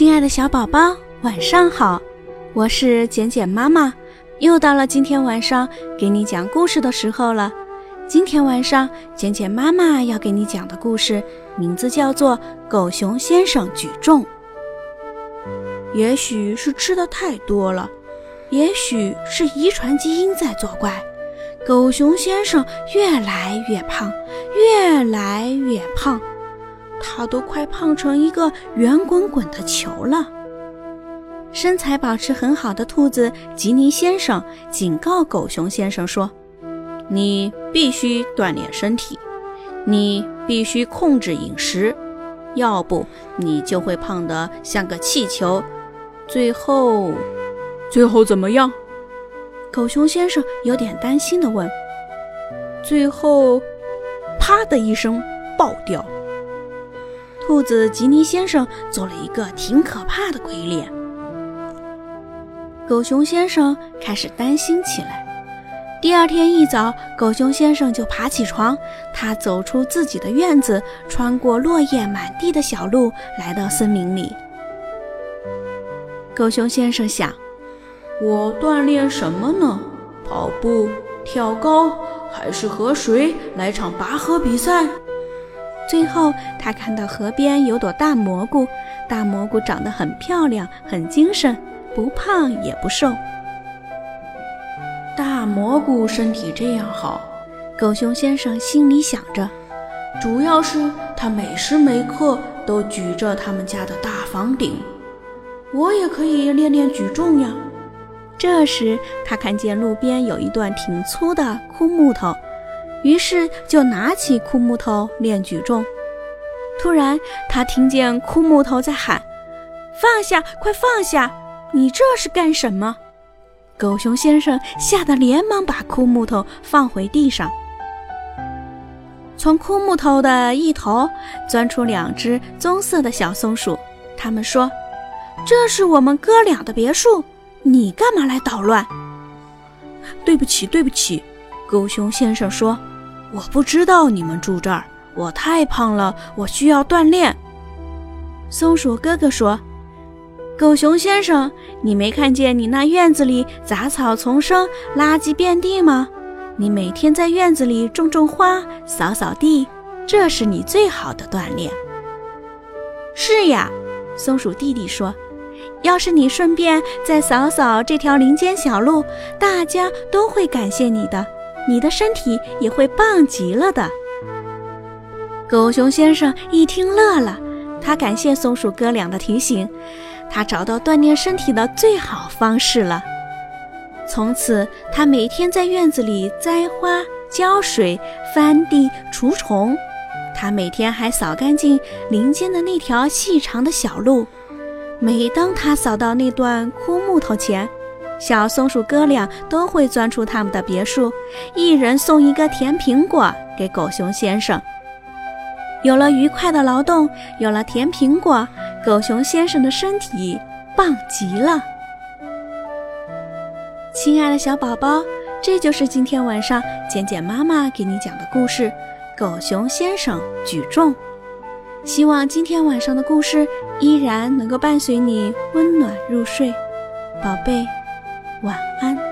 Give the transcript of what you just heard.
亲爱的小宝宝，晚上好！我是简简妈妈，又到了今天晚上给你讲故事的时候了。今天晚上，简简妈妈要给你讲的故事名字叫做《狗熊先生举重》。也许是吃的太多了，也许是遗传基因在作怪，狗熊先生越来越胖，越来越胖。他都快胖成一个圆滚滚的球了。身材保持很好的兔子吉尼先生警告狗熊先生说：“你必须锻炼身体，你必须控制饮食，要不你就会胖得像个气球。最后，最后怎么样？”狗熊先生有点担心地问。“最后，啪的一声爆掉。”兔子吉尼先生做了一个挺可怕的鬼脸，狗熊先生开始担心起来。第二天一早，狗熊先生就爬起床，他走出自己的院子，穿过落叶满地的小路，来到森林里。狗熊先生想：我锻炼什么呢？跑步、跳高，还是和谁来场拔河比赛？最后，他看到河边有朵大蘑菇，大蘑菇长得很漂亮，很精神，不胖也不瘦。大蘑菇身体这样好，狗熊先生心里想着，主要是他每时每刻都举着他们家的大房顶。我也可以练练举重呀。这时，他看见路边有一段挺粗的枯木头。于是就拿起枯木头练举重。突然，他听见枯木头在喊：“放下，快放下！你这是干什么？”狗熊先生吓得连忙把枯木头放回地上。从枯木头的一头钻出两只棕色的小松鼠，他们说：“这是我们哥俩的别墅，你干嘛来捣乱？”对不起，对不起，狗熊先生说。我不知道你们住这儿，我太胖了，我需要锻炼。松鼠哥哥说：“狗熊先生，你没看见你那院子里杂草丛生，垃圾遍地吗？你每天在院子里种种花，扫扫地，这是你最好的锻炼。”是呀，松鼠弟弟说：“要是你顺便再扫扫这条林间小路，大家都会感谢你的。”你的身体也会棒极了的。狗熊先生一听乐了，他感谢松鼠哥俩的提醒，他找到锻炼身体的最好方式了。从此，他每天在院子里栽花、浇水、翻地、除虫。他每天还扫干净林间的那条细长的小路。每当他扫到那段枯木头前，小松鼠哥俩都会钻出他们的别墅，一人送一个甜苹果给狗熊先生。有了愉快的劳动，有了甜苹果，狗熊先生的身体棒极了。亲爱的小宝宝，这就是今天晚上简简妈妈给你讲的故事《狗熊先生举重》。希望今天晚上的故事依然能够伴随你温暖入睡，宝贝。晚安。